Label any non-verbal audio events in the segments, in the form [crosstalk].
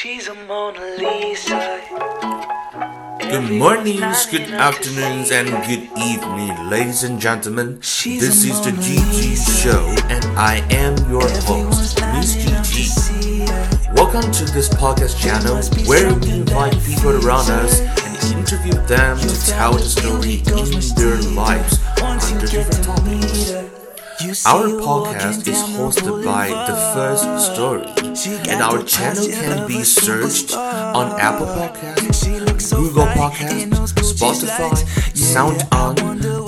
She's a Mona Lisa. Good mornings, good afternoons, and good evening, ladies and gentlemen. This is the GG Show, and I am your host, Miss GG. Welcome to this podcast channel where we invite people around us and interview them to tell the story in their lives under different topics. Our podcast is hosted by The First Story, and our channel can be searched on Apple Podcasts, Google Podcasts, Spotify, SoundOn,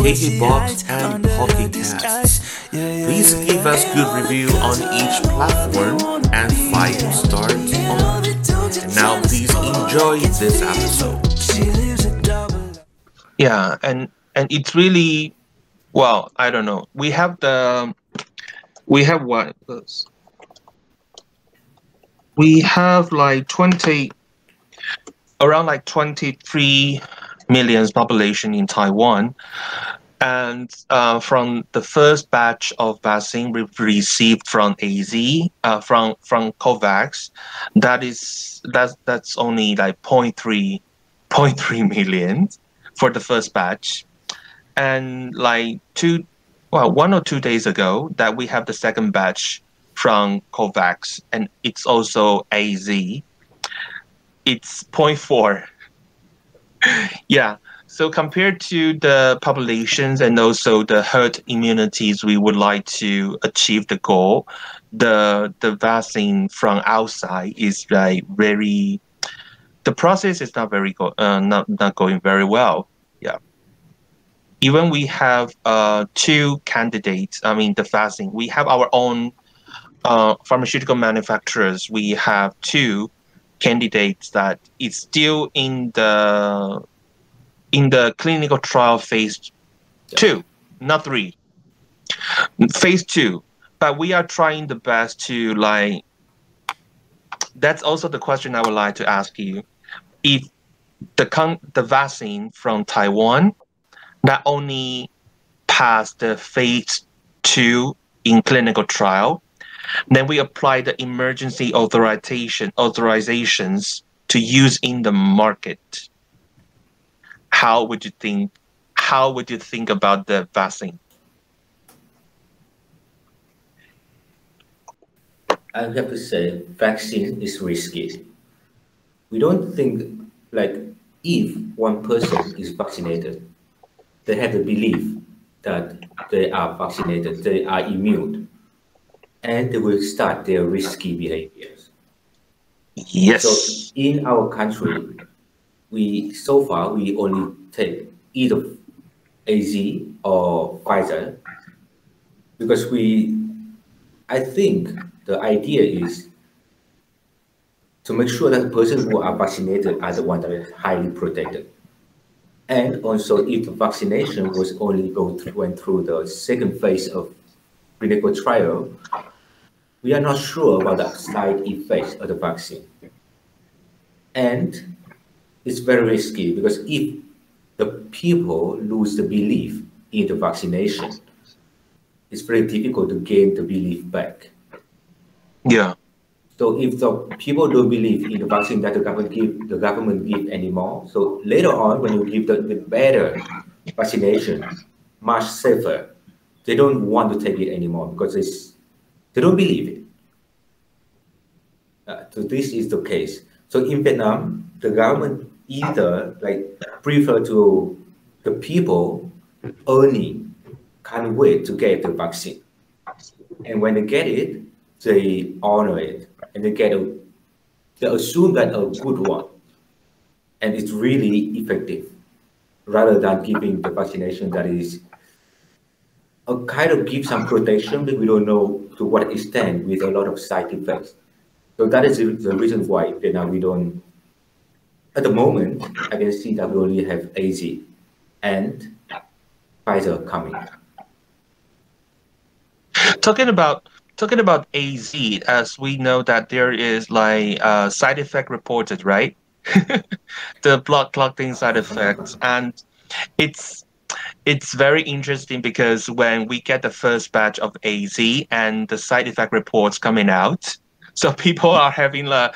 KKBox, and Pocket Casts. Please give us good review on each platform and five stars on. And now please enjoy this episode. Yeah, and and it's really well, I don't know. We have the we have what we have like 20 around like 23 millions population in Taiwan. And uh, from the first batch of vaccine we received from AZ, uh, from from COVAX, that is that's that's only like 0.3, 0.3 million for the first batch and like two well one or two days ago that we have the second batch from covax and it's also az it's 0.4 [laughs] yeah. So compared to the populations and also the herd immunities we would like to achieve the goal the the vaccine from outside is like very the process is not very go, uh, not not going very well even we have uh, two candidates, I mean, the vaccine, we have our own uh, pharmaceutical manufacturers. We have two candidates that is still in the in the clinical trial phase two, not three, phase two. But we are trying the best to like. That's also the question I would like to ask you. If the con- the vaccine from Taiwan not only passed the phase two in clinical trial, then we apply the emergency authorization authorizations to use in the market. How would you think? How would you think about the vaccine? I have to say, vaccine is risky. We don't think like if one person is vaccinated, they have the belief that they are vaccinated, they are immune, and they will start their risky behaviors. Yes. So in our country, we so far we only take either AZ or Pfizer because we, I think the idea is to make sure that the person who are vaccinated are the ones that are highly protected. And also, if the vaccination was only go through, went through the second phase of clinical trial, we are not sure about the side effects of the vaccine. And it's very risky because if the people lose the belief in the vaccination, it's very difficult to gain the belief back. Yeah. So if the people don't believe in the vaccine that the government give, the government give anymore. So later on, when you give the, the better vaccination, much safer, they don't want to take it anymore because it's, they don't believe it. Uh, so this is the case. So in Vietnam, the government either like prefer to the people only can't wait to get the vaccine, and when they get it, they honor it and they get a, they assume that a good one, and it's really effective, rather than giving the vaccination that is a kind of give some protection, but we don't know to what extent with a lot of side effects. So that is the reason why Vietnam we don't. At the moment, I can see that we only have AZ and Pfizer coming. Talking about talking about AZ, as we know that there is like uh, side effect reported, right? [laughs] the blood clotting side effects, and it's it's very interesting because when we get the first batch of AZ and the side effect reports coming out, [laughs] so people are having a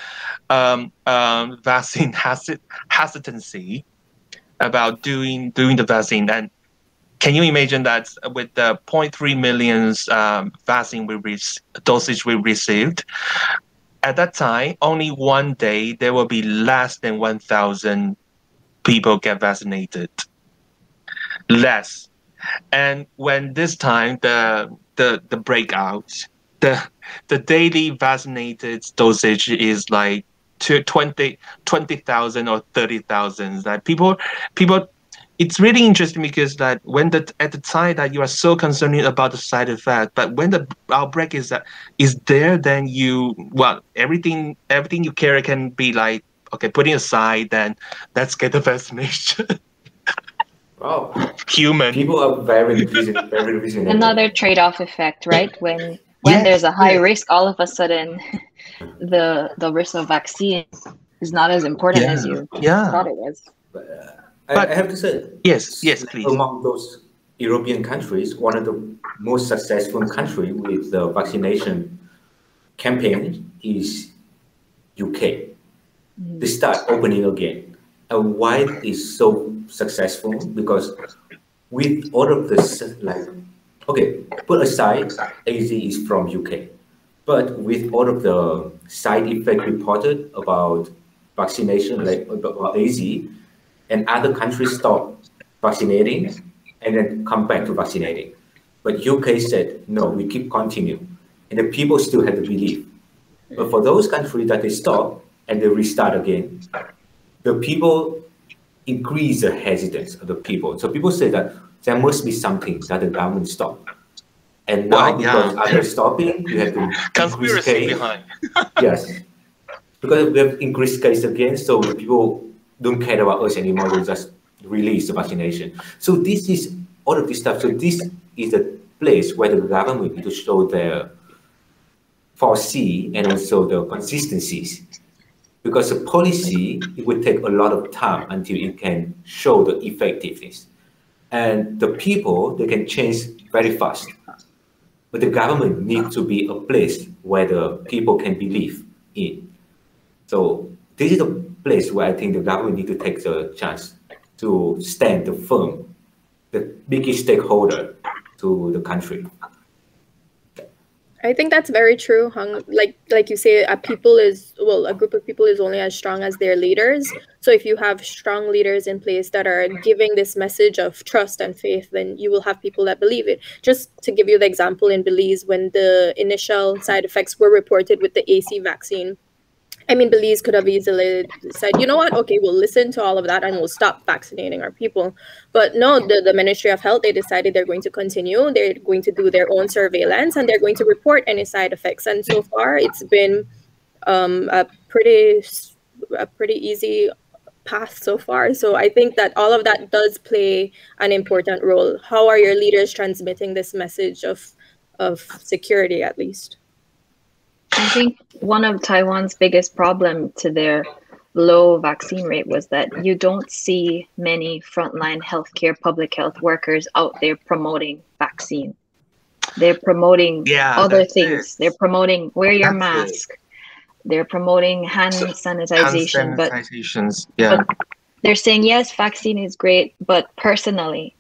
um, um, [laughs] vaccine hesit- hesitancy about doing doing the vaccine. And can you imagine that with the 0.3 million um, vaccine we re- dosage we received, at that time, only one day there will be less than 1,000 people get vaccinated. Less. And when this time the the the breakout, the the daily vaccinated dosage is like to 20 20,000 or 30,000 that people people it's really interesting because that when the at the time that you are so concerned about the side effect but when the outbreak is that is there then you well everything everything you carry can be like okay putting aside then let's get the [laughs] vaccination Wow. human People are very reason, very reasonable. Another trade-off effect, right? When when Yes, there's a high yes. risk, all of a sudden, [laughs] the the risk of vaccine is not as important as you yeah. thought it was. But, uh, I, But- I have to say, yes yes please among those European countries, one of the most successful country with the vaccination campaign is UK. Mm. They start opening again. And why it is so successful? Because with all of this, like, okay, put aside AZ is from UK, but with all of the side effect reported about vaccination, like about AZ, and other countries stop vaccinating and then come back to vaccinating. But UK said, no, we keep continue. And the people still had the belief. But for those countries that they stop and they restart again, the people increase the hesitance of the people. So people say that there must be something that the government stop. And now Well, yeah. because others stopping, you have to increase conspiracy case. behind Yes. Because we have increased case again, so people don't care about us anymore. They just release the vaccination. So this is all of this stuff. So this is the place where the government need to show their foresee and also the consistencies. Because the policy it will take a lot of time until it can show the effectiveness. And the people they can change very fast. But the government needs to be a place where the people can believe in. So this is a place where I think the government need to take the chance to stand the firm, the biggest stakeholder to the country. I think that's very true. Hung like like you say, a people is well, a group of people is only as strong as their leaders. So if you have strong leaders in place that are giving this message of trust and faith, then you will have people that believe it. Just to give you the example in Belize, when the initial side effects were reported with the AZ vaccine, I mean, Belize could have easily said, you know what, okay, we'll listen to all of that and we'll stop vaccinating our people. But no, the, the Ministry of Health, they decided they're going to continue. They're going to do their own surveillance and they're going to report any side effects. And so far, it's been um, a pretty a pretty easy path so far. So I think that all of that does play an important role. How are your leaders transmitting this message of of security, at least? I think one of Taiwan's biggest problem to their low vaccine rate was that you don't see many frontline healthcare public health workers out there promoting vaccine. They're promoting Yeah, other things. it. They're promoting wear your That's it. mask. They're promoting hand Hand sanitization, but sanitizations. Yeah. they're saying yes, vaccine is great, but personally,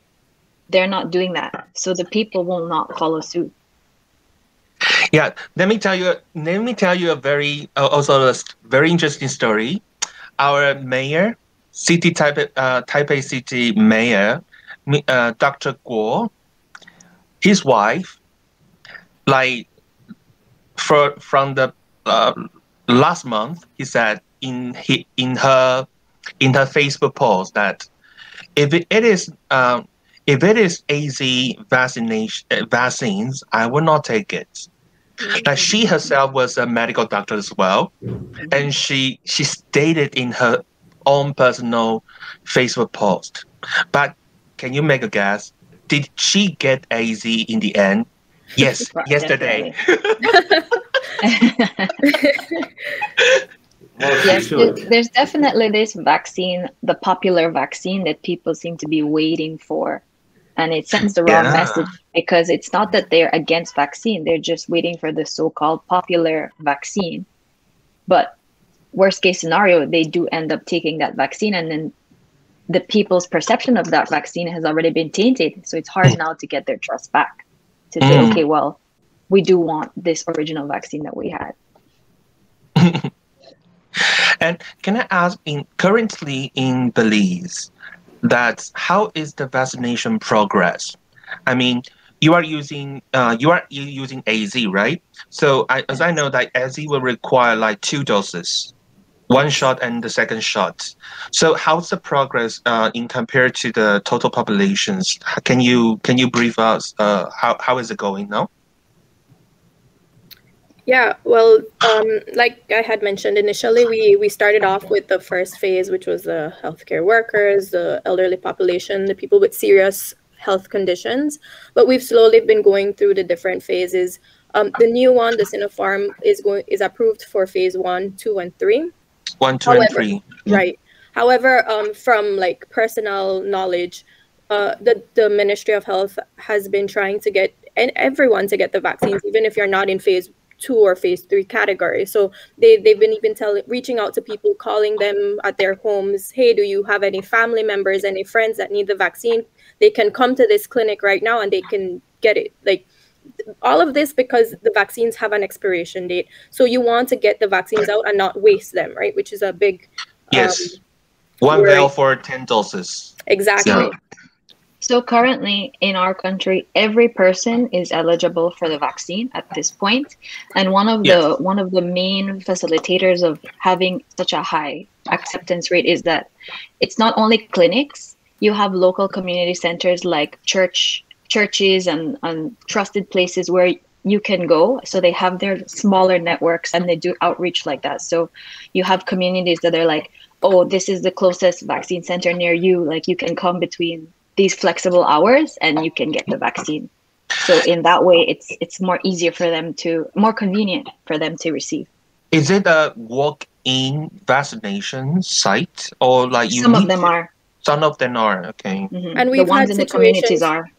they're not doing that. So the people will not follow suit. Yeah, let me tell you. Let me tell you a very uh, also a very interesting story. Our mayor, city Taipei, uh, Taipei City Mayor, uh, Dr. Guo, his wife, like for from the uh, last month, he said in he, in her in her Facebook post that if it, it is um, if it is AZ vaccination uh, vaccines, I will not take it. Like she herself was a medical doctor as well, and she she stated in her own personal Facebook post. But can you make a guess? Did she get AZ in the end? Yes, [laughs] yesterday. [laughs] Yes, there's definitely this vaccine, the popular vaccine that people seem to be waiting for. And it sends the wrong Yeah. message because it's not that they're against vaccine, they're just waiting for the so called popular vaccine. But worst case scenario, they do end up taking that vaccine, and then the people's perception of that vaccine has already been tainted. So it's hard mm. now to get their trust back to say, mm. okay, well, we do want this original vaccine that we had. [laughs] and can I ask, in currently in Belize, that how is the vaccination progress? I mean, you are using uh, you are using AZ, right? So I, as I know that AZ will require like two doses, one shot and the second shot. So how's the progress uh, in compared to the total populations? Can you can you brief us? Uh, how how is it going now? Yeah, well, um, like I had mentioned initially, we we started off with the first phase, which was the healthcare workers, the elderly population, the people with serious health conditions. But we've slowly been going through the different phases. Um, the new one, the Sinopharm, is going is approved for phase one, two, and three. One, two, However, and three. Right. However, um, from like personal knowledge, uh, the the Ministry of Health has been trying to get and everyone to get the vaccines, even if you're not in phase two or phase three category. So they, they've been even telling reaching out to people, calling them at their homes, hey, do you have any family members, any friends that need the vaccine? They can come to this clinic right now and they can get it. Like all of this because the vaccines have an expiration date. So you want to get the vaccines out and not waste them, right? Which is a big Yes. Um, One vial for 10 doses. Exactly. So, so currently in our country, every person is eligible for the vaccine at this point, and one of yes. the one of the main facilitators of having such a high acceptance rate is that it's not only clinics. You have local community centers like church churches and, and trusted places where you can go so they have their smaller networks and they do outreach like that so you have communities that are like oh this is the closest vaccine center near you like you can come between these flexible hours and you can get the vaccine so in that way it's it's more easier for them to more convenient for them to receive is it a walk-in vaccination site or like you? some of them to, are some of them are okay mm-hmm. and we've the ones in the communities are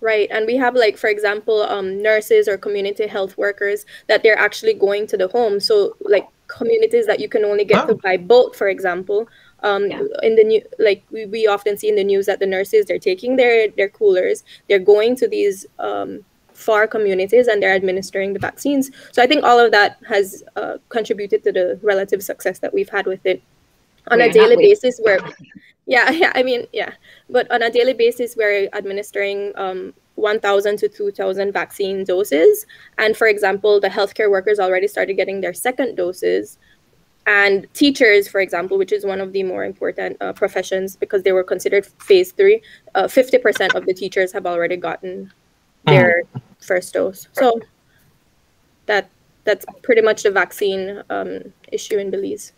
right and we have like for example um, nurses or community health workers that they're actually going to the home so like communities that you can only get oh. to by boat for example um, yeah. in the new like we, we often see in the news that the nurses they're taking their their coolers they're going to these um, far communities and they're administering the vaccines. So i think all of that has uh, contributed to the relative success that we've had with it. On we're a daily basis where yeah [laughs] yeah i mean yeah. But on a daily basis we're administering um, 1000 to 2000 vaccine doses. And for example the healthcare workers already started getting their second doses and teachers, for example, which is one of the more important uh, professions because they were considered phase three, uh, 50% of the teachers have already gotten their mm. first dose. So that that's pretty much the vaccine um, issue in Belize.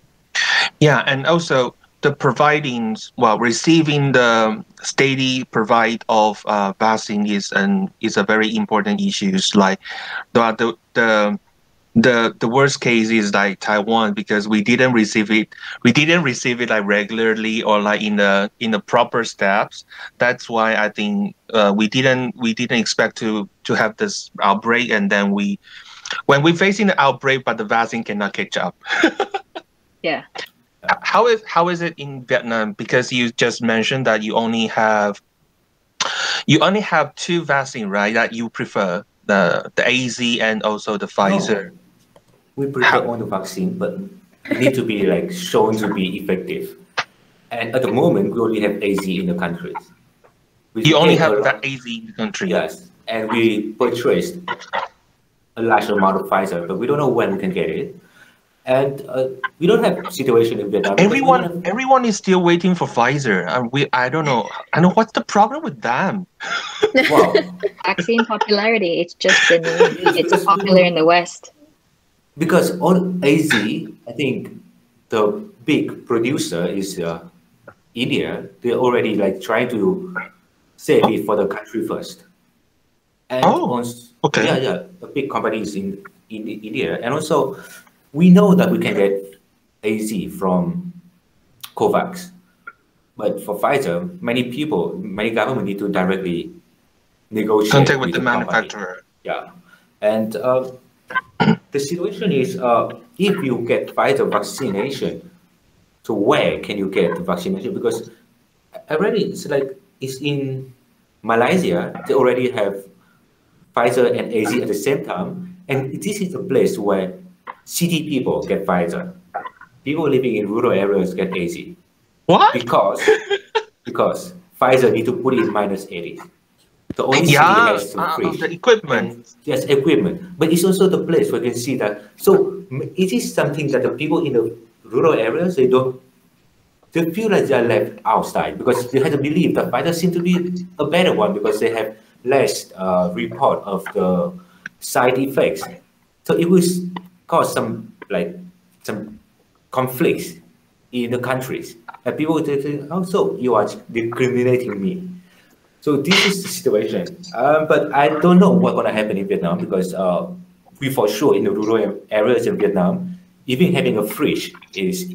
Yeah, and also the providing, well, receiving the steady provide of uh, vaccine is an is a very important issue. Like the the, the the the worst case is like Taiwan because we didn't receive it we didn't receive it like regularly or like in the in the proper steps. That's why I think uh, we didn't we didn't expect to to have this outbreak and then we when we're facing the outbreak but the vaccine cannot catch up. [laughs] Yeah. How is how is it in Vietnam? Because you just mentioned that you only have you only have two vaccine right that you prefer the the AZ and also the Pfizer. Oh we prefer on the vaccine, but need to be like shown to be effective. And at the moment, we only have AZ in the country. you only have that AZ in the country. Yes, and we purchased a large amount of Pfizer, but we don't know when we can get it. And uh, we don't have situation in Vietnam. Everyone, have... everyone is still waiting for Pfizer. And we, I don't know. I know what's the problem with them. well, [laughs] vaccine popularity. It's just the [laughs] It's popular in the West because on AZ, I think the big producer is uh, India. They're already like trying to save oh. it for the country first. And oh, on, okay. Yeah, yeah. The big companies in, in India, and also we know that we can get AZ from COVAX, but for Pfizer, many people, many government need to directly negotiate contact with, with the, the manufacturer. Yeah, and. Uh, the situation is uh, if you get Pfizer vaccination, so where can you get the vaccination? Because already it's like it's in Malaysia, they already have Pfizer and AZ at the same time. And this is a place where city people get Pfizer. People living in rural areas get AZ. What? Because because Pfizer need to put in minus 80. The only yeah, uh, free. the equipment. Yes, equipment. But it's also the place where you can see that. So it is something that the people in the rural areas they don't they feel like they are left outside because they have to believe that Pfizer seems to be a better one because they have less uh, report of the side effects. So it will cause some like some conflicts in the countries. And people will think, oh, so you are discriminating me. So this is the situation. Um, but I don't know what's going to happen in Vietnam because uh, we for sure in the rural areas in Vietnam, even having a fridge is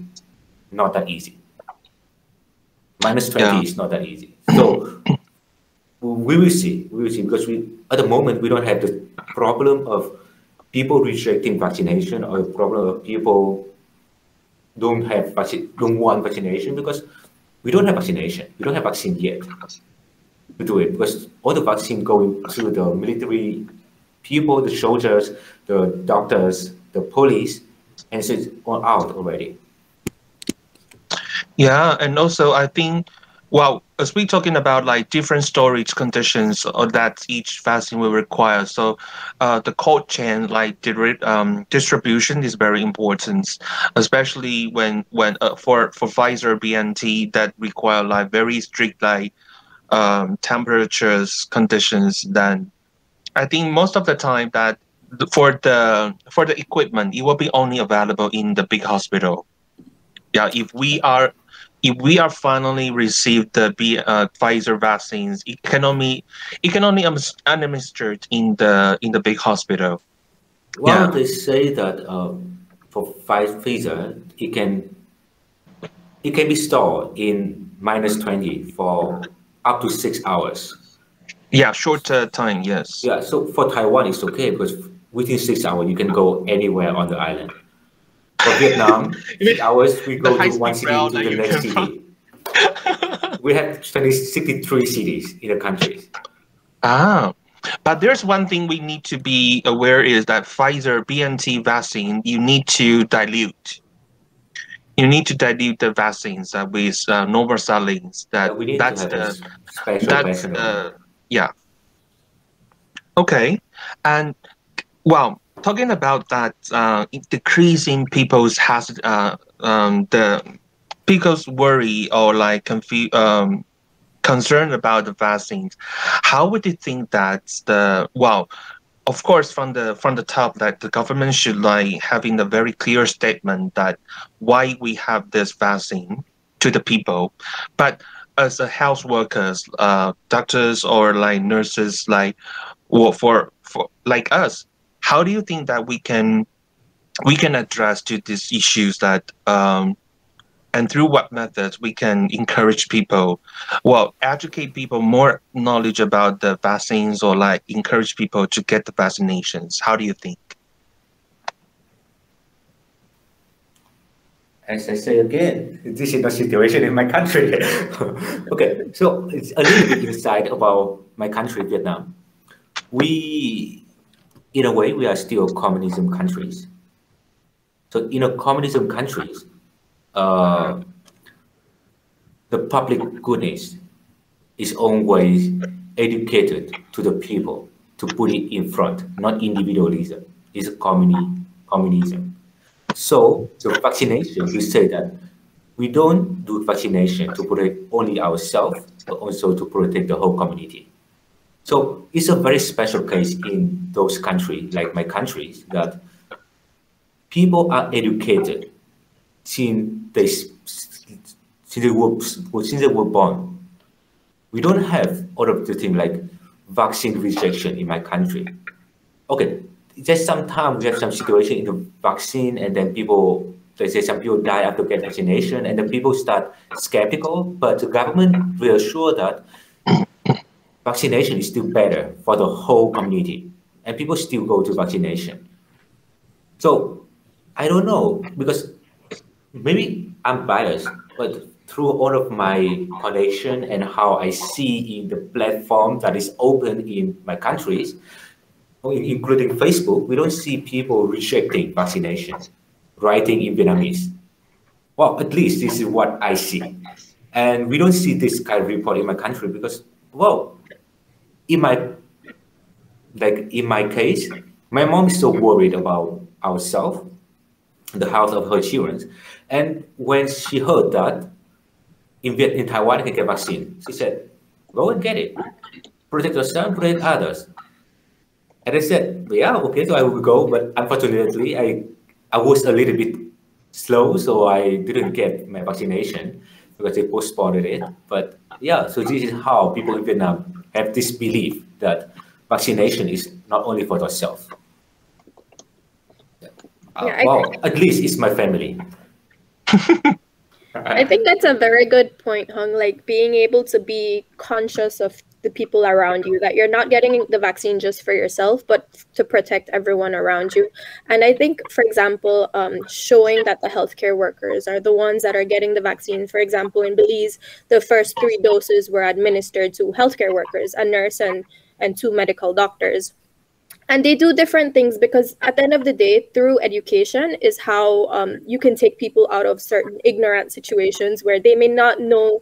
not that easy. Minus 20 Yeah. is not that easy. So we will see. We will see because we at the moment we don't have the problem of people rejecting vaccination or the problem of people don't have vaccine, don't want vaccination because we don't have vaccination. We don't have vaccine yet do it because all the vaccine going to the military people, the soldiers, the doctors, the police, and so it's all out already. Yeah, and also I think, well, as we're talking about like different storage conditions or that each vaccine will require, so uh, the cold chain like diri- um, distribution is very important, especially when when uh, for for Pfizer BNT that require like very strict like um, temperatures conditions. Then I think most of the time that for the for the equipment it will be only available in the big hospital yeah if we are if we are finally received the B, uh, Pfizer vaccines, it can only it can only administered in the in the big hospital. Well, Yeah. they say that um, for Pfizer, it can it can be stored in minus twenty for up to six hours. Yeah, shorter time. Yes. Yeah, so for Taiwan, it's okay because within six hours you can go anywhere on the island. For [laughs] Vietnam, six hours we go to one city to the next city. we have 20, 63 cities in the country. Ah, but there's one thing we need to be aware is that Pfizer BNT vaccine you need to dilute. You need to dilute the vaccines uh, with uh, normal salines. That Yeah, that's the that's uh, yeah okay and well talking about that uh decreasing people's hazard uh um the people's worry or like confu- um concern about the vaccines how would you think that the well of course from the from the top that the government should like having a very clear statement that why we have this vaccine to the people. But as a health workers uh doctors or like nurses like for for like us how do you think that we can we can address to these issues that um and through what methods we can encourage people well educate people more knowledge about the vaccines or like encourage people to get the vaccinations how do you think As I say again, this is the situation in my country. [laughs] okay, so it's a little bit inside about my country, Vietnam. We, in a way, we are still communism countries. So in a communism countries, uh, the public goodness is always educated to the people to put it in front, not individualism. It's communi- communism. So the vaccination, we say that we don't do vaccination to protect only ourselves, but also to protect the whole community. So it's a very special case in those countries, like my countries, that people are educated since they since they were since they were born. We don't have all of the thing like vaccine rejection in my country. Okay, just sometimes we have some situation in the vaccine, and then people they say some people die after get vaccination, and then people start skeptical. But the government reassure that vaccination is still better for the whole community, and people still go to vaccination. So I don't know because maybe I'm biased, but through all of my connection and how I see in the platform that is open in my countries, including Facebook, we don't see people rejecting vaccinations, writing in Vietnamese. Well, at least this is what I see. And we don't see this kind of report in my country because, well, in my like in my case, my mom is so worried about ourselves, the health of her children. And when she heard that in, Viet- in Taiwan you can get vaccine, she said, go and get it. Protect yourself, protect others. And I said, yeah, okay, so I will go. But unfortunately, I, I was a little bit slow, so I didn't get my vaccination because they postponed it. But yeah, so this is how people in Vietnam have this belief that vaccination is not only for yourself. Uh, Yeah, I well, at least it's my family. [laughs] I think that's a very good point, Hung. Like being able to be conscious of the people around you, that you're not getting the vaccine just for yourself, but to protect everyone around you. And I think, for example, um, showing that the healthcare workers are the ones that are getting the vaccine. For example, in Belize, the first three doses were administered to healthcare workers, a nurse and, and two medical doctors and they do different things because at the end of the day through education is how um, you can take people out of certain ignorant situations where they may not know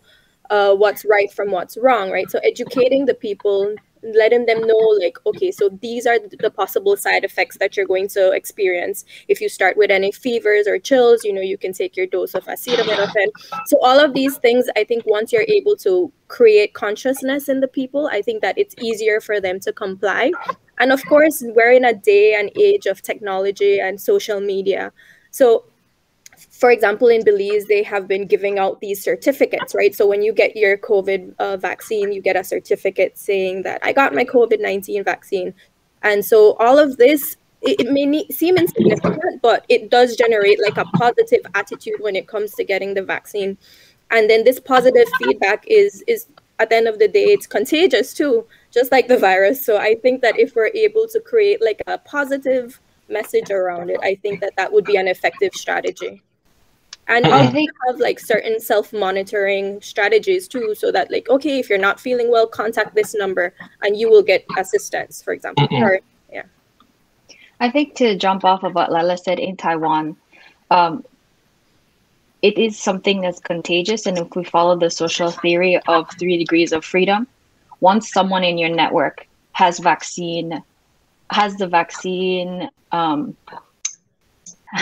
uh, what's right from what's wrong right? So educating the people letting them know like okay so these are the possible side effects that you're going to experience. If you start with any fevers or chills you know you can take your dose of acetaminophen. So all of these things i think once you're able to create consciousness in the people i think that it's easier for them to comply and of course we're in a day and age of technology and social media so for example, in Belize, they have been giving out these certificates, right? So when you get your COVID uh, vaccine, you get a certificate saying that I got my COVID 19 vaccine. And so all of this, it, it may seem insignificant, but it does generate like a positive attitude when it comes to getting the vaccine. And then this positive feedback is is at the end of the day, it's contagious too, just like the virus. So I think that if we're able to create like a positive message around it, I think that that would be an effective strategy. And I also think- have like certain self-monitoring strategies too so that like okay if you're not feeling well contact this number and you will get assistance for example. Mm-mm. or I think to jump off of what Lala said in Taiwan, um, it is something that's contagious. And if we follow the social theory of three degrees of freedom, once someone in your network has vaccine, has the vaccine, um, [laughs]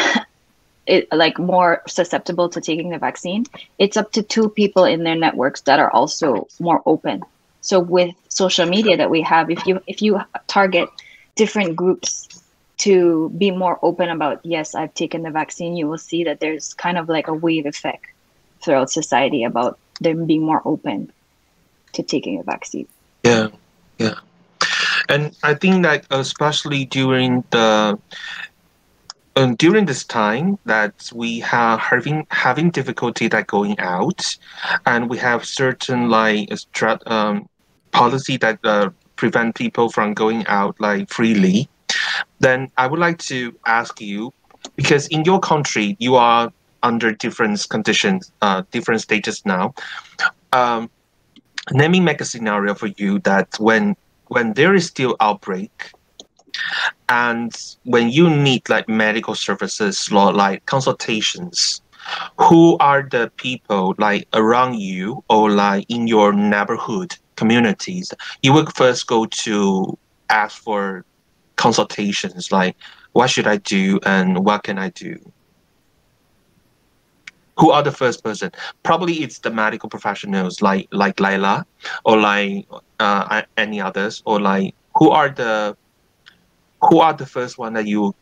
it, like more susceptible to taking the vaccine, it's up to two people in their networks that are also more open. So with social media that we have, if you if you target different groups to be more open about yes i've taken the vaccine you will see that there's kind of like a wave effect throughout society about them being more open to taking a vaccine Yeah, yeah. And I think that especially during the um, during this time that we have having having difficulty that going out, and we have certain like strat, um, policy that uh, prevent people from going out like freely. Then I would like to ask you, because in your country you are under different conditions, uh, different stages now. Um, let me make a scenario for you that when when there is still outbreak and when you need like medical services like consultations who are the people like around you or like in your neighborhood communities you would first go to ask for consultations like what should i do and what can i do? Who are the first person? Probably it's the medical professionals like like Laila or like uh, any others or like who are the who are the first one that you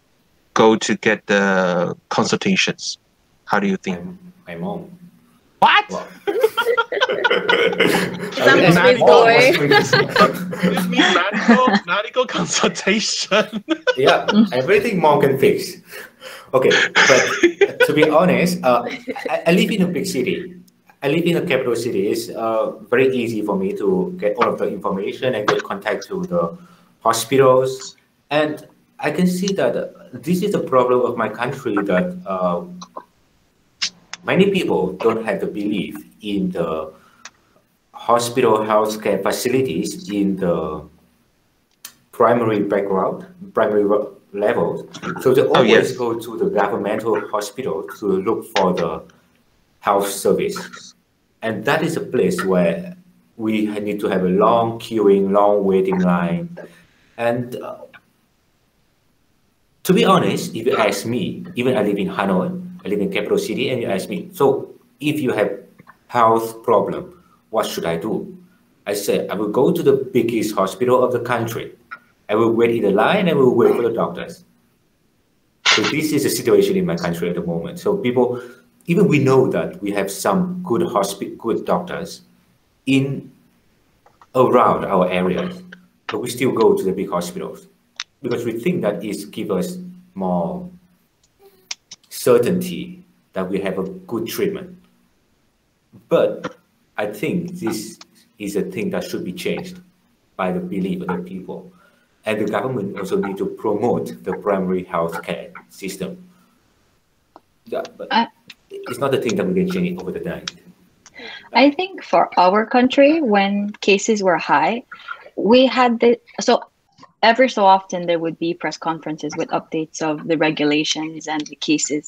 go to get the consultations? How do you think? My mom. What Well, [laughs] Example, I mean, please, boy. this means medical medical consultation [laughs] yeah, everything mom can fix. Okay, but to be honest, uh, I, I live in a big city. I live in a capital city. It's uh, very easy for me to get all of the information and get contact to the hospitals. And I can see that uh, this is a problem of my country that uh, many people don't have the belief in the hospital healthcare facilities in the primary background, primary levels. So they always oh, yes. go to the governmental hospital to look for the health service. And that is a place where we need to have a long queuing, long waiting line. And uh, to be honest, if you ask me, even I live in Hanoi, I live in capital city, and you ask me, so if you have health problem, what should I do? I said, I will go to the biggest hospital of the country. I will wait in the line and I will wait for the doctors. So this is the situation in my country at the moment. So people, even we know that we have some good hospital, good doctors in around our areas, but we still go to the big hospitals because we think that it gives us more certainty that we have a good treatment. But I think this is a thing that should be changed by the belief of the people. And the government also need to promote the primary health care system. Yeah, but I, it's not a thing that we can change over the night. I think for our country, when cases were high, we had the so every so often there would be press conferences with updates of the regulations and the cases.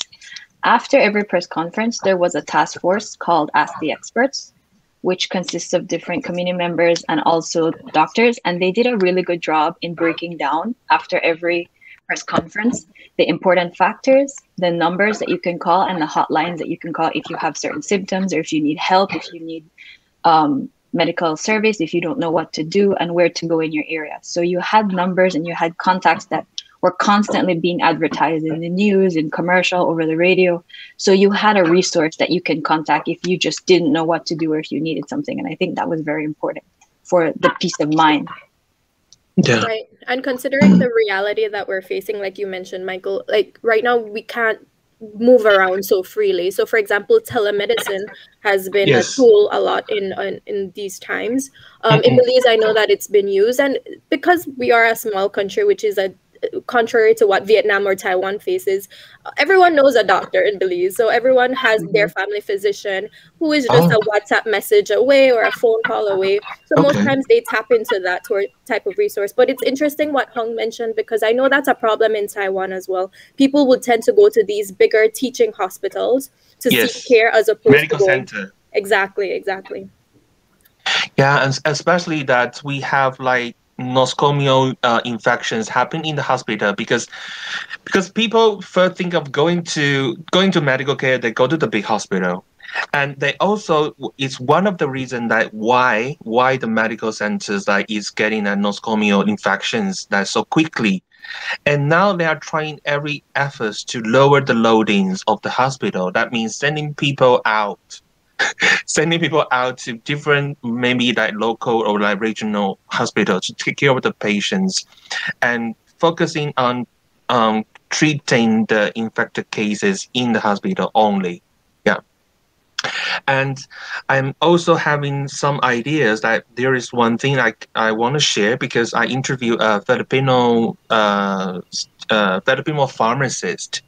After every press conference, there was a task force called Ask the Experts, which consists of different community members and also doctors. And they did a really good job in breaking down after every press conference the important factors, the numbers that you can call, and the hotlines that you can call if you have certain symptoms or if you need help, if you need um, medical service, if you don't know what to do and where to go in your area. So you had numbers and you had contacts that were constantly being advertised in the news, in commercial, over the radio. So you had a resource that you can contact if you just didn't know what to do or if you needed something. And I think that was very important for the peace of mind. Yeah. Right. And considering the reality that we're facing, like you mentioned, Michael, like right now we can't move around so freely. So, for example, telemedicine has been yes. a tool a lot in in, in these times. Um, in Belize, I know that it's been used, and because we are a small country, which is a contrary to what Vietnam or Taiwan faces, everyone knows a doctor in Belize. So everyone has mm-hmm. their family physician who is just oh. a WhatsApp message away or a phone call away. So okay. most times they tap into that type of resource. But it's interesting what Hung mentioned because I know that's a problem in Taiwan as well. People would tend to go to these bigger teaching hospitals to yes. seek care as opposed medical to medical center. Exactly, exactly. Yeah, and especially that we have like nosocomial uh, infections happen in the hospital because because people first think of going to going to medical care they go to the big hospital. And they also it's one of the reasons that why why the medical centers like is getting a nosocomial infections that so quickly. And now they are trying every efforts to lower the loadings of the hospital. That means sending people out [laughs] sending people out to different maybe like local or like regional hospitals to take care of the patients and focusing on um, treating the infected cases in the hospital only. Yeah. And i'm also having some ideas that there is one thing I, I want to share because i interviewed a filipino uh, uh, filipino pharmacist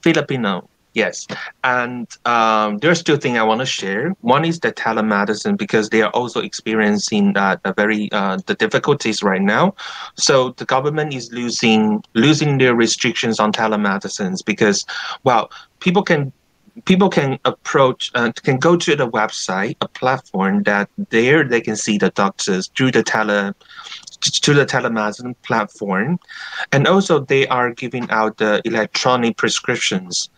filipino Yes, and um, there's two things I want to share. One is the telemedicine because they are also experiencing uh, a very uh, the difficulties right now. So the government is losing losing their restrictions on telemedicines because well people can people can approach uh, can go to the website a platform that there they can see the doctors through the tele to the telemedicine platform and also they are giving out the electronic prescriptions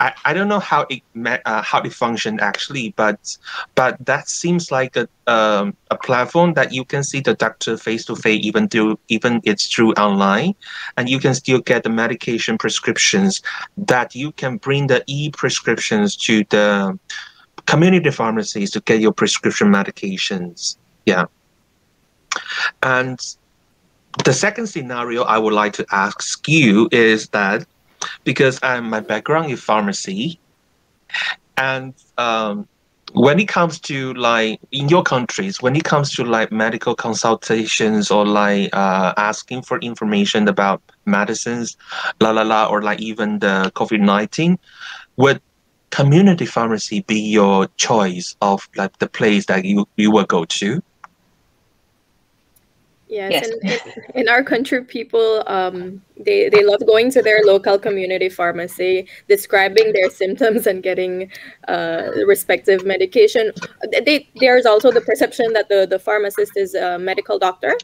I, I don't know how it uh, how it functioned actually, but but that seems like a um, a platform that you can see the doctor face to face, even through even it's through online, and you can still get the medication prescriptions that you can bring the e prescriptions to the community pharmacies to get your prescription medications. Yeah, and the second scenario I would like to ask you is that because um, my background is pharmacy, and um, when it comes to like in your countries, when it comes to like medical consultations or like uh, asking for information about medicines, la la la, or like even the COVID nineteen, would community pharmacy be your choice of like the place that you you will go to? Yes, Yes. In, in, in our country, people um, they they love going to their local community pharmacy, describing their symptoms and getting uh, respective medication. They, there's also the perception that the the pharmacist is a medical doctor,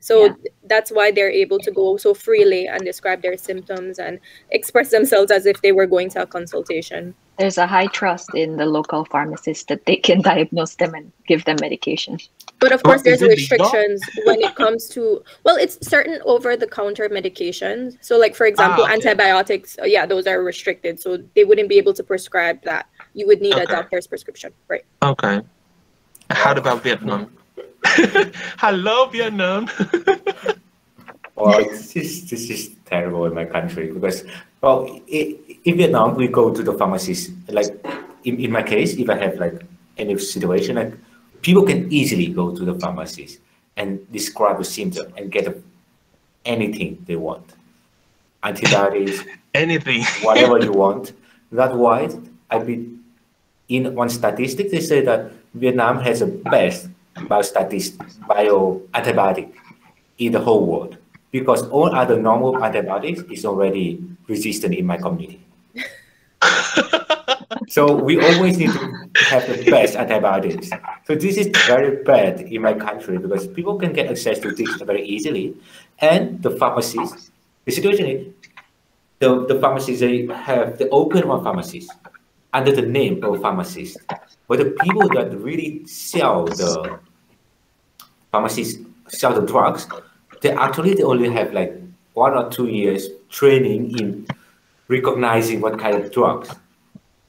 so Yeah. that's why they're able to go so freely and describe their symptoms and express themselves as if they were going to a consultation. There's a high trust in the local pharmacist that they can [laughs] diagnose them and give them medication. But of Well, course, there's is it legal? restrictions when it comes to well, it's certain over-the-counter medications. So, like for example, Ah, okay. antibiotics. uh, Yeah, those are restricted, so they wouldn't be able to prescribe that. You would need a doctor's prescription, right? Okay. How about Vietnam? [laughs] Hello, Vietnam. [laughs] Well, this is, this is terrible in my country because, well, i in Vietnam, we go to the pharmacies. Like, in, in my case, if I have like any situation, like people can easily go to the pharmacies and describe a symptom and get a, anything they want. Antibiotics, [laughs] Anything. [laughs] whatever you want. That's why I be in one statistic they say that Vietnam has the best bio antibiotic in the whole world because all other normal antibiotics is already resistant in my community. [laughs] so we always need to have the best antibiotics. So this is very bad in my country because people can get access to things very easily, and the pharmacies. The situation is the, the pharmacies they have the open one pharmacies under the name of pharmacist, but the people that really sell the pharmacies sell the drugs, they actually they only have like one or two years training in recognizing what kind of drugs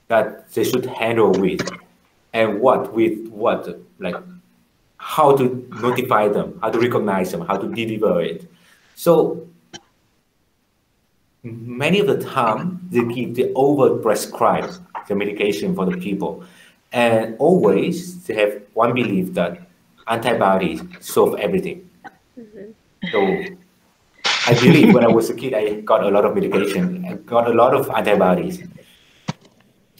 that they should handle with and what with what like how to notify them, how to recognize them, how to deliver it. So many of the time they give the over prescribe the medication for the people. And always they have one belief that antibiotics solve everything. Mm-hmm. So i believe when i was a kid i got a lot of medication I got a lot of antibiotics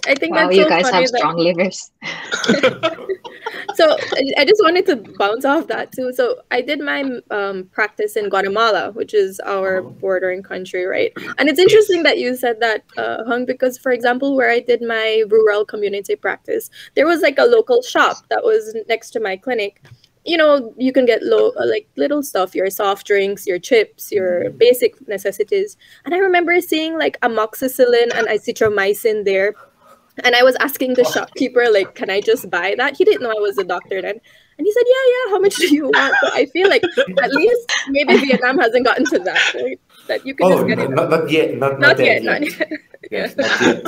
I think Wow, that's you so guys funny have that- strong livers. [laughs] [laughs] so I- I just wanted to bounce off that too. So I did my um, practice in Guatemala, which is our bordering country, right? And it's interesting that you said that, uh, Hung, because for example, where I did my rural community practice, there was like a local shop that was next to my clinic. You know, you can get low, uh, like little stuff, your soft drinks, your chips, your basic necessities. And I remember seeing like amoxicillin and azithromycin there and I was asking the oh. shopkeeper, like, can I just buy that? He didn't know I was a doctor then. And he said, yeah, yeah, how much do you want? So I feel like at least maybe [laughs] Vietnam hasn't gotten to that, right? That you can oh just get no, it. not, not yet not, not, Not there yet, not yet. [laughs] yes not yet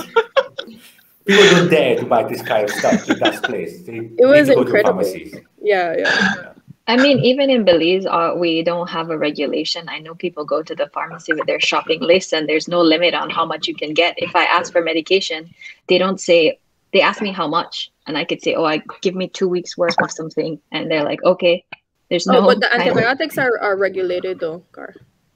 people don't dare to buy this kind of stuff in that place they It was need to go incredible. pharmacies Yeah, yeah. I mean, even in Belize, uh, we don't have a regulation. I know people go to the pharmacy with their shopping list, and there's no limit on how much you can get. If I ask for medication, they don't say, they ask me how much, and I could say, oh, I give me two weeks worth of something, and they're like, okay. There's no. Oh, but the antibiotics are, are regulated though, Gar.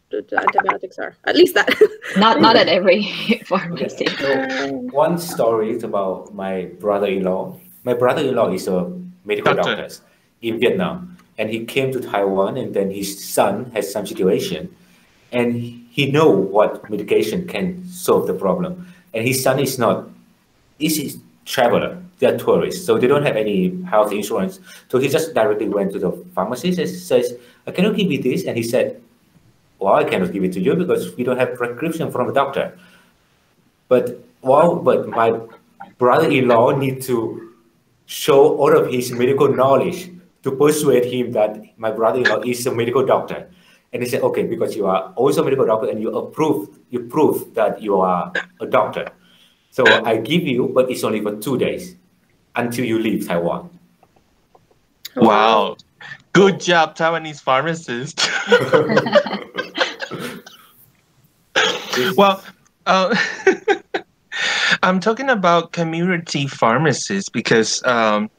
The, the antibiotics are. At least that. [laughs] not not at every [laughs] Okay, pharmacy. so one story is about my brother-in-law. My brother-in-law is a medical Doctor. doctor in Vietnam, and he came to Taiwan, and then his son has some situation, and he know what medication can solve the problem. And his son is not, is a traveler. They're tourists, so they don't have any health insurance. So he just directly went to the pharmacist and says, uh, "I cannot give you this," and he said, well, I cannot give it to you because we don't have prescription from a doctor. But well, but my brother-in-law need to show all of his medical knowledge to persuade him that my brother-in-law is a medical doctor. And he said, okay, because you are also a medical doctor and you approve, you prove that you are a doctor. So I give you, but it's only for two days until you leave Taiwan. Wow. Good job, Taiwanese pharmacist. [laughs] well, uh, [laughs] I'm talking about community pharmacists because um,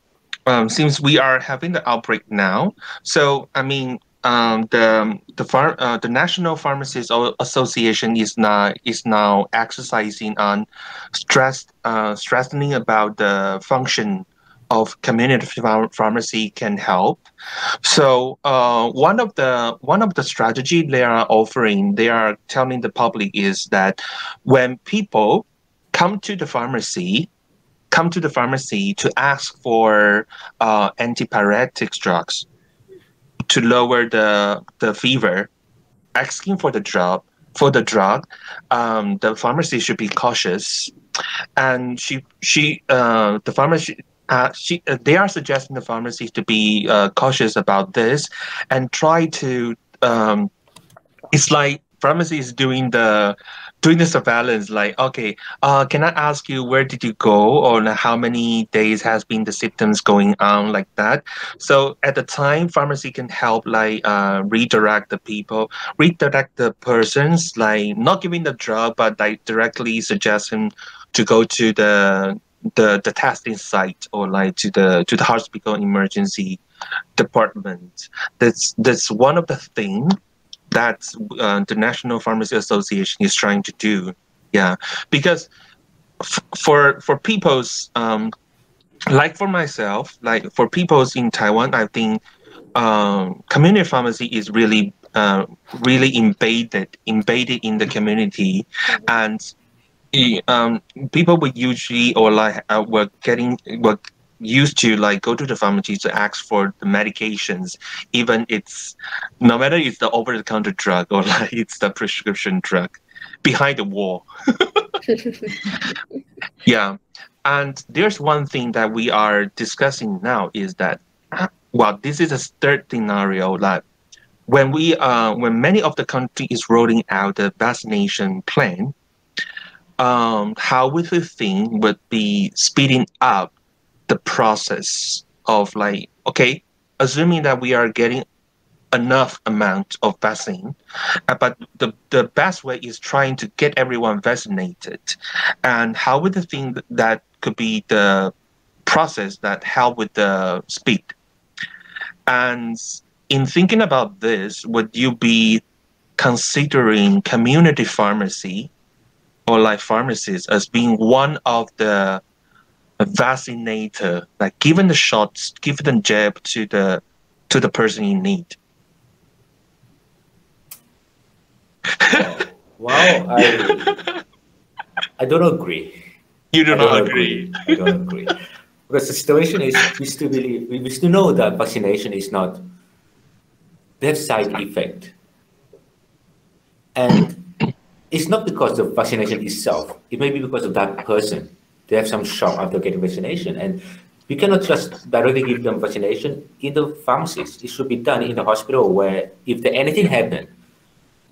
um, since we are having the outbreak now, so I mean, um, the the far, uh, the National Pharmacists Association is now is now exercising on stress uh, stressing about the function of community pharmacy can help. So uh, one of the one of the strategy they are offering, they are telling the public is that when people come to the pharmacy, come to the pharmacy to ask for uh, antipyretic drugs to lower the the fever, asking for the drug for the drug, um, the pharmacy should be cautious. And she she uh, the pharmacy uh, she, uh, they are suggesting the pharmacies to be uh, cautious about this and try to. Um, it's like pharmacy is doing the doing the surveillance. Like, okay, uh, can I ask you where did you go, or how many days has been the symptoms going on, like that. So at the time, pharmacy can help like uh, redirect the people, redirect the persons, like not giving the drug, but like directly suggesting to go to the the the testing site or like to the to the hospital emergency department. That's that's one of the things that uh, the National Pharmacy Association is trying to do. Yeah, because f- for for people's um, like for myself, like for people's in Taiwan, I think um, community pharmacy is really uh, really embedded embedded in the community, and um, people would usually or like uh, were getting were used to like go to the pharmacy to ask for the medications, even it's no matter it's the over the counter drug or [laughs] like it's the prescription drug behind the wall. [laughs] yeah. And there's one thing that we are discussing now is that well, this is a third scenario that when we uh when many of the country is rolling out the vaccination plan, um, how would you think would be speeding up the process of like, okay, assuming that we are getting enough amount of vaccine, uh, but the, the best way is trying to get everyone vaccinated. And how would you think that could be the process that help with the speed? And in thinking about this, would you be considering community pharmacy or like pharmacists as being one of the vaccinator, like giving the shots, giving the jab to the to the person in need. [laughs] wow, I I don't agree. You do not agree. agree. I don't agree. Because the situation is, we still believe, we still know that vaccination is not, they have side effect. And it's not because of vaccination itself. It may be because of that person. They have some shock after getting vaccination. And we cannot just directly give them vaccination in the pharmacies. It should be done in the hospital where if anything happen,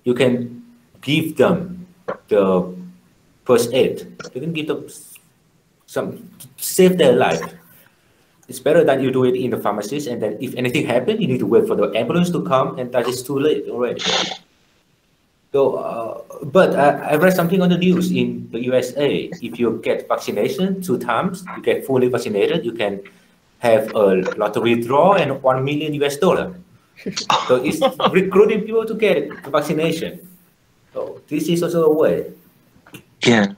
you can give them the first aid. You can give them some save their life. It's better that you do it in the pharmacies and then if anything happen, you need to wait for the ambulance to come and that is too late already. So, uh, but uh, I read something on the news in the USA. If you get vaccination two times, you get fully vaccinated, you can have a lottery draw and one million US dollar. [laughs] so it's recruiting people to get the vaccination. So this is also a way. Yeah.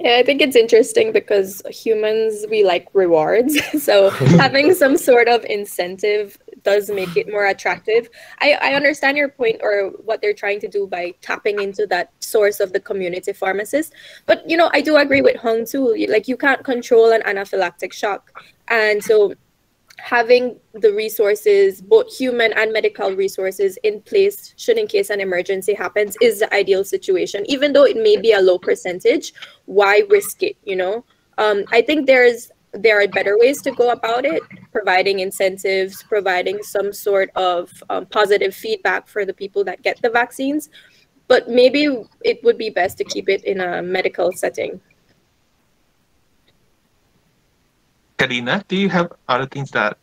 Yeah, I think it's interesting because humans we like rewards. [laughs] so [laughs] having some sort of incentive does make it more attractive. I, I understand your point or what they're trying to do by tapping into that source of the community pharmacist. But you know, I do agree with Hung too. Like you can't control an anaphylactic shock. And so having the resources, both human and medical resources in place should in case an emergency happens is the ideal situation. Even though it may be a low percentage, why risk it, you know? Um, I think there's there are better ways to go about it, providing incentives, providing some sort of um, positive feedback for the people that get the vaccines. But maybe it would be best to keep it in a medical setting. Karina, do you have other things that?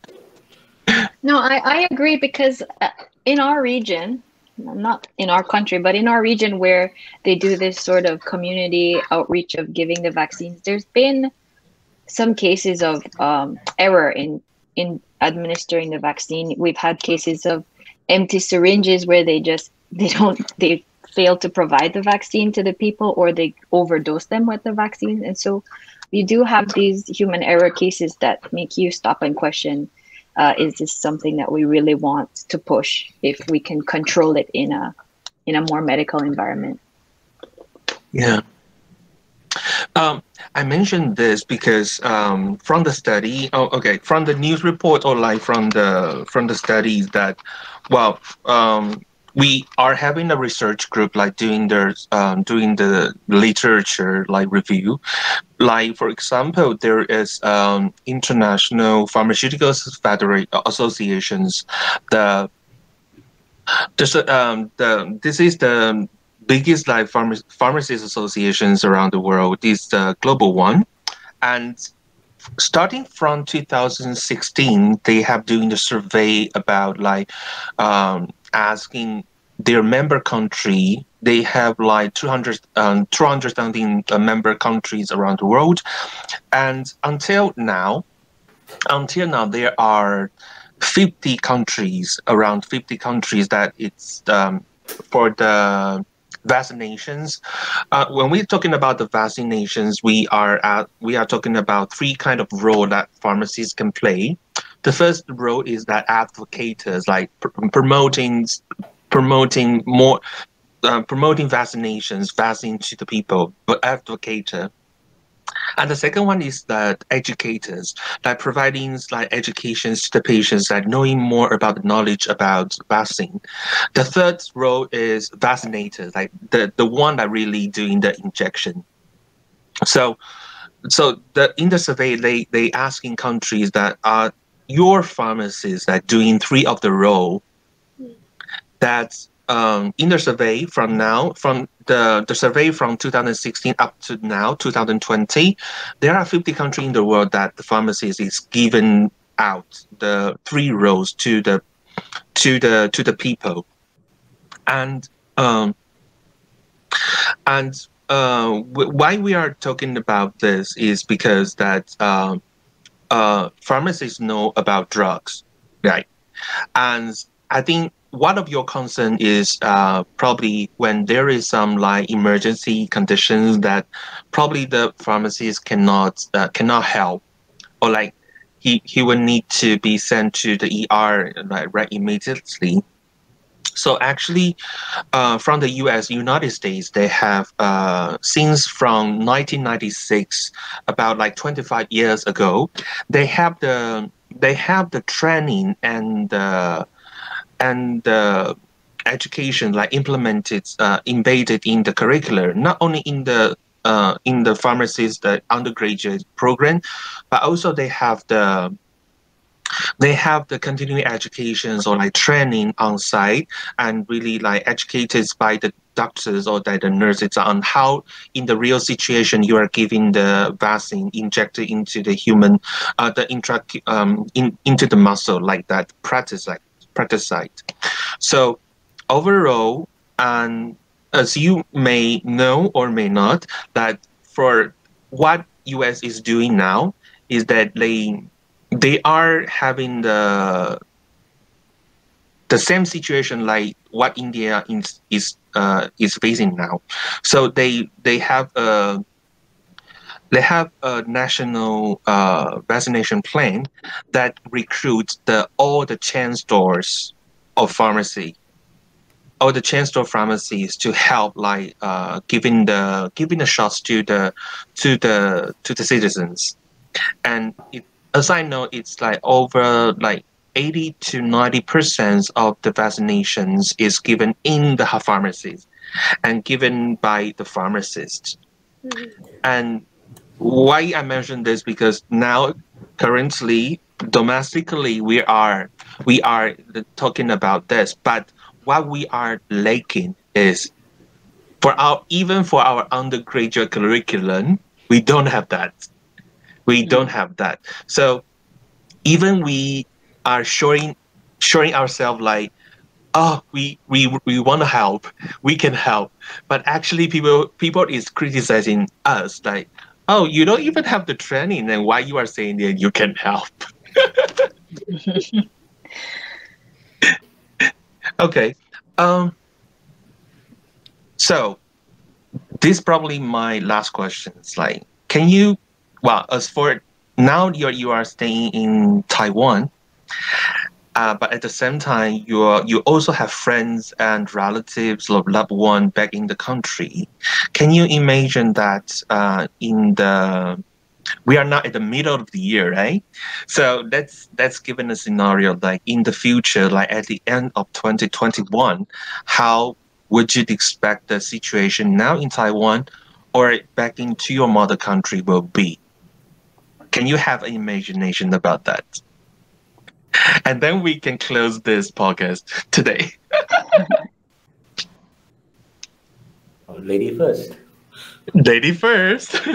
[laughs] No, I, I agree because uh, in our region, not in our country, but in our region where they do this sort of community outreach of giving the vaccines, there's been some cases of um, error in in administering the vaccine. We've had cases of empty syringes where they just they don't they fail to provide the vaccine to the people or they overdose them with the vaccine. And so we do have these human error cases that make you stop and question uh, is this something that we really want to push if we can control it in a in a more medical environment? Yeah um, I mentioned this because um, from the study, oh, okay, from the news report or like from the from the studies that, well, um, we are having a research group like doing their um, doing the literature like review. Like for example there is um, international pharmaceutical federation associations the this um the this is the biggest like pharma- pharmacists associations around the world is the global one. And starting from 2016 they have doing the survey about like um, asking their member country they have like 200 um, 200 something uh, member countries around the world. And until now until now there are 50 countries around 50 countries that it's um, for the vaccinations. Uh, when we're talking about the vaccinations we are at we are talking about three kind of role that pharmacies can play. The first role is that advocates like pr- promoting promoting more uh, promoting vaccinations vaccine to the people but advocator and the second one is that educators, like providing like educations to the patients, like knowing more about the knowledge about vaccine. The third role is vaccinators, like the, the one that really doing the injection. So so the in the survey they they asking countries that are your pharmacists that doing three of the role hmm. that um, in the survey from now, from the, the survey from 2016 up to now, 2020, there are 50 countries in the world that the pharmacist is given out the three roles to the to the to the people, and um, and uh, why we are talking about this is because that uh, uh, pharmacists know about drugs, right? And I think one of your concern is uh, probably when there is some like emergency conditions that probably the pharmacist cannot uh, cannot help, or like he he will need to be sent to the ER like right immediately. So actually, uh, from the U.S., United States, they have uh, since from 1996, about like 25 years ago, they have the they have the training and and the education like implemented uh, embedded in the curricular not only in the uh, in the pharmacist the undergraduate program but also they have the they have the continuing educations or like training on site and really like educated by the doctors or the nurses on how in the real situation you are giving the vaccine injected into the human uh, the intra um, in, into the muscle like that practice like practice site. So overall, and as you may know or may not, that for what US is doing now is that they they are having the the same situation like what India is is uh, is facing now. So they they have a they have a national uh, vaccination plan that recruits the all the chain stores of pharmacy all the chain store pharmacies to help like uh, giving the giving the shots to the to the to the citizens and it, as i know it's like over like 80 to 90 percent of the vaccinations is given in the pharmacies and given by the pharmacists mm-hmm. and why I mention this because now currently domestically we are we are talking about this, but what we are lacking is for our even for our undergraduate curriculum, we don't have that. We mm. don't have that. So even we are showing showing ourselves like oh we we we want to help we can help but actually people people is criticizing us like oh, you don't even have the training, then why you are saying that you can help? [laughs] Okay. Um. So, this is probably my last question. It's like, can you, well, as for now, you are, you are staying in Taiwan, uh, but at the same time, you are, you also have friends and relatives loved one back in the country. Can you imagine that uh, in the we are not at the middle of the year, right? So that's that's given a scenario like in the future, like at the end of 2021, how would you expect the situation now in Taiwan or back into your mother country will be? Can you have an imagination about that? [laughs] And then we can close this podcast today. [laughs] Lady first. Lady first. [laughs]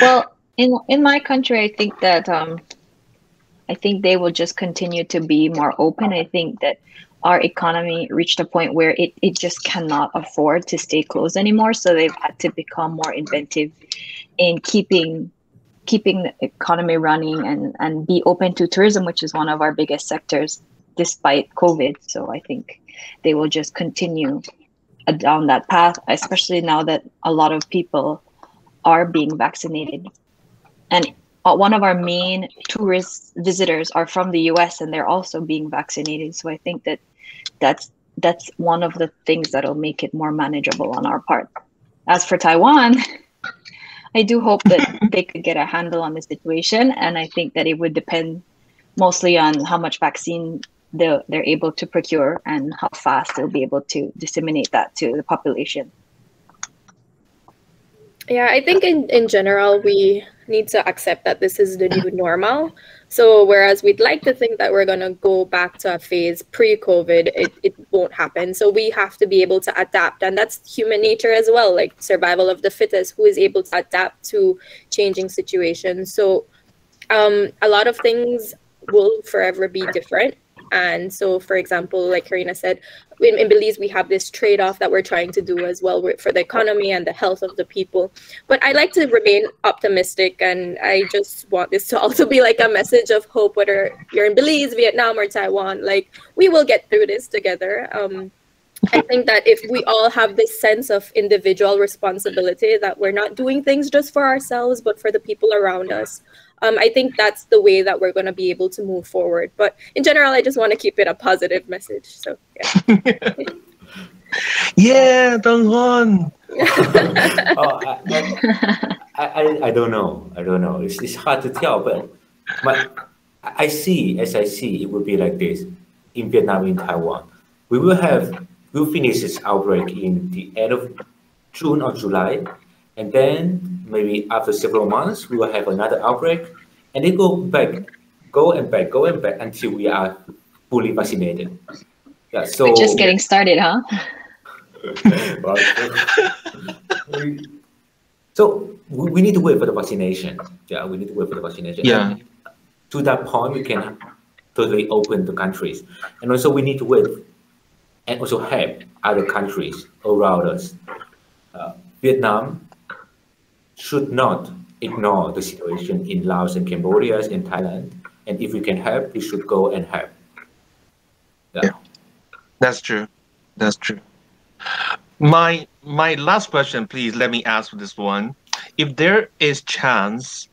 Well, in in my country, I think that um, I think they will just continue to be more open. I think that our economy reached a point where it, it just cannot afford to stay closed anymore. So they've had to become more inventive in keeping keeping the economy running and, and be open to tourism, which is one of our biggest sectors despite COVID. So I think they will just continue down that path, especially now that a lot of people are being vaccinated. And uh, one of our main tourist visitors are from the US and they're also being vaccinated. So I think that that's that's one of the things that'll make it more manageable on our part. As for Taiwan, [laughs] I do hope that [laughs] they could get a handle on the situation. And I think that it would depend mostly on how much vaccine they're, they're able to procure and how fast they'll be able to disseminate that to the population. Yeah, I think in, in general, we need to accept that this is the new normal. So, whereas we'd like to think that we're going to go back to a phase pre COVID, it, it won't happen. So, we have to be able to adapt. And that's human nature as well, like survival of the fittest, who is able to adapt to changing situations. So, um, a lot of things will forever be different. And so, for example, like Karina said, in, in Belize, we have this trade off that we're trying to do as well for the economy and the health of the people. But I like to remain optimistic, and I just want this to [laughs] also be like a message of hope, whether you're in Belize, Vietnam, or Taiwan. Like, we will get through this together. Um, I think that if we all have this sense of individual responsibility, that we're not doing things just for ourselves, but for the people around us, um, I think that's the way that we're going to be able to move forward. But in general, I just want to keep it a positive message. So, yeah. [laughs] yeah, Dong [laughs] oh, I, I, I, don't know. I don't know. It's, it's hard to tell, but but I see, as I see, it will be like this in Vietnam, in Taiwan. We will have, we'll finish this outbreak in the end of June or July, and then maybe after several months, we will have another outbreak, and they go back, go and back, go and back until we are fully vaccinated. Yeah, so We're just getting started, huh? [laughs] so we, we need to wait for the vaccination. Yeah, we need to wait for the vaccination. Yeah. And to that point, we can totally open the countries, and also we need to wait and also help other countries around us. Uh, Vietnam should not ignore the situation in Laos and Cambodia and Thailand. And if we can help, we should go and help. Yeah. yeah. That's true. That's true. My my last question, please let me ask this one. If there is chance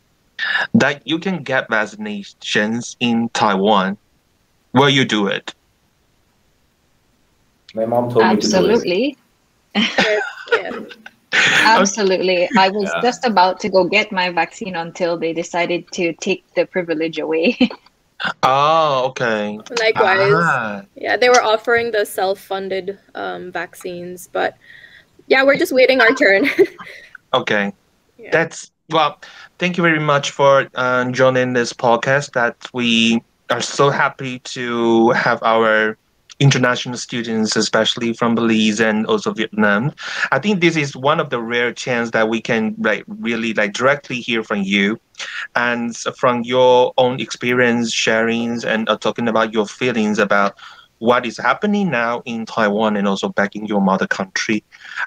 that you can get vaccinations in Taiwan, will you do it? My mom told Absolutely. me to do it. yeah. [laughs] Absolutely. I was yeah. just about to go get my vaccine until they decided to take the privilege away. [laughs] oh, okay. Likewise. Ah. Yeah, they were offering the self-funded um, vaccines, but yeah, we're just waiting our turn. [laughs] okay. Yeah. That's well, thank you very much for uh, joining this podcast that we are so happy to have our international students, especially from Belize and also Vietnam. I think this is one of the rare chance that we can like really like directly hear from you, and from your own experience, sharings, and uh, talking about your feelings about what is happening now in Taiwan and also back in your mother country.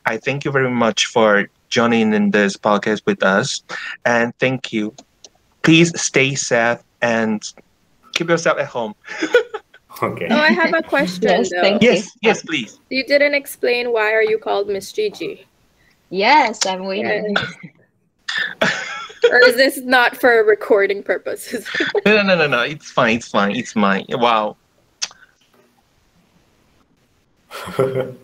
I thank you very much for joining in this podcast with us, and thank you. Please stay safe and keep yourself at home. [laughs] Okay. Oh, I have a question Yes, though. thank Yes, yes, please. You didn't explain why are you called Miss Gigi? Yes, I'm waiting. or is this not for recording purposes? [laughs] No, no, no, no, no. It's fine. It's fine. It's mine. Wow. [laughs]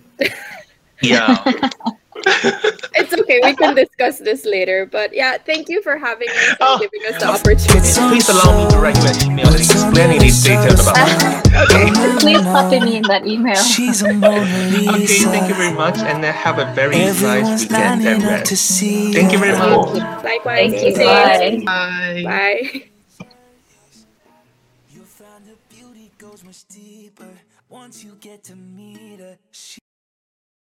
Yeah. [laughs] it's okay. We can discuss this later. But yeah, thank you for having us and Oh. giving us the opportunity. Please allow me to write you an email explaining in details about it. okay, [laughs] please copy me in that email. She's Okay, thank you very much, and uh, have a very nice weekend lining and up to see Thank you very her. much. Likewise. Thank you. Bye. Bye. Bye. You'll find her beauty goes much deeper once you get to meet her. She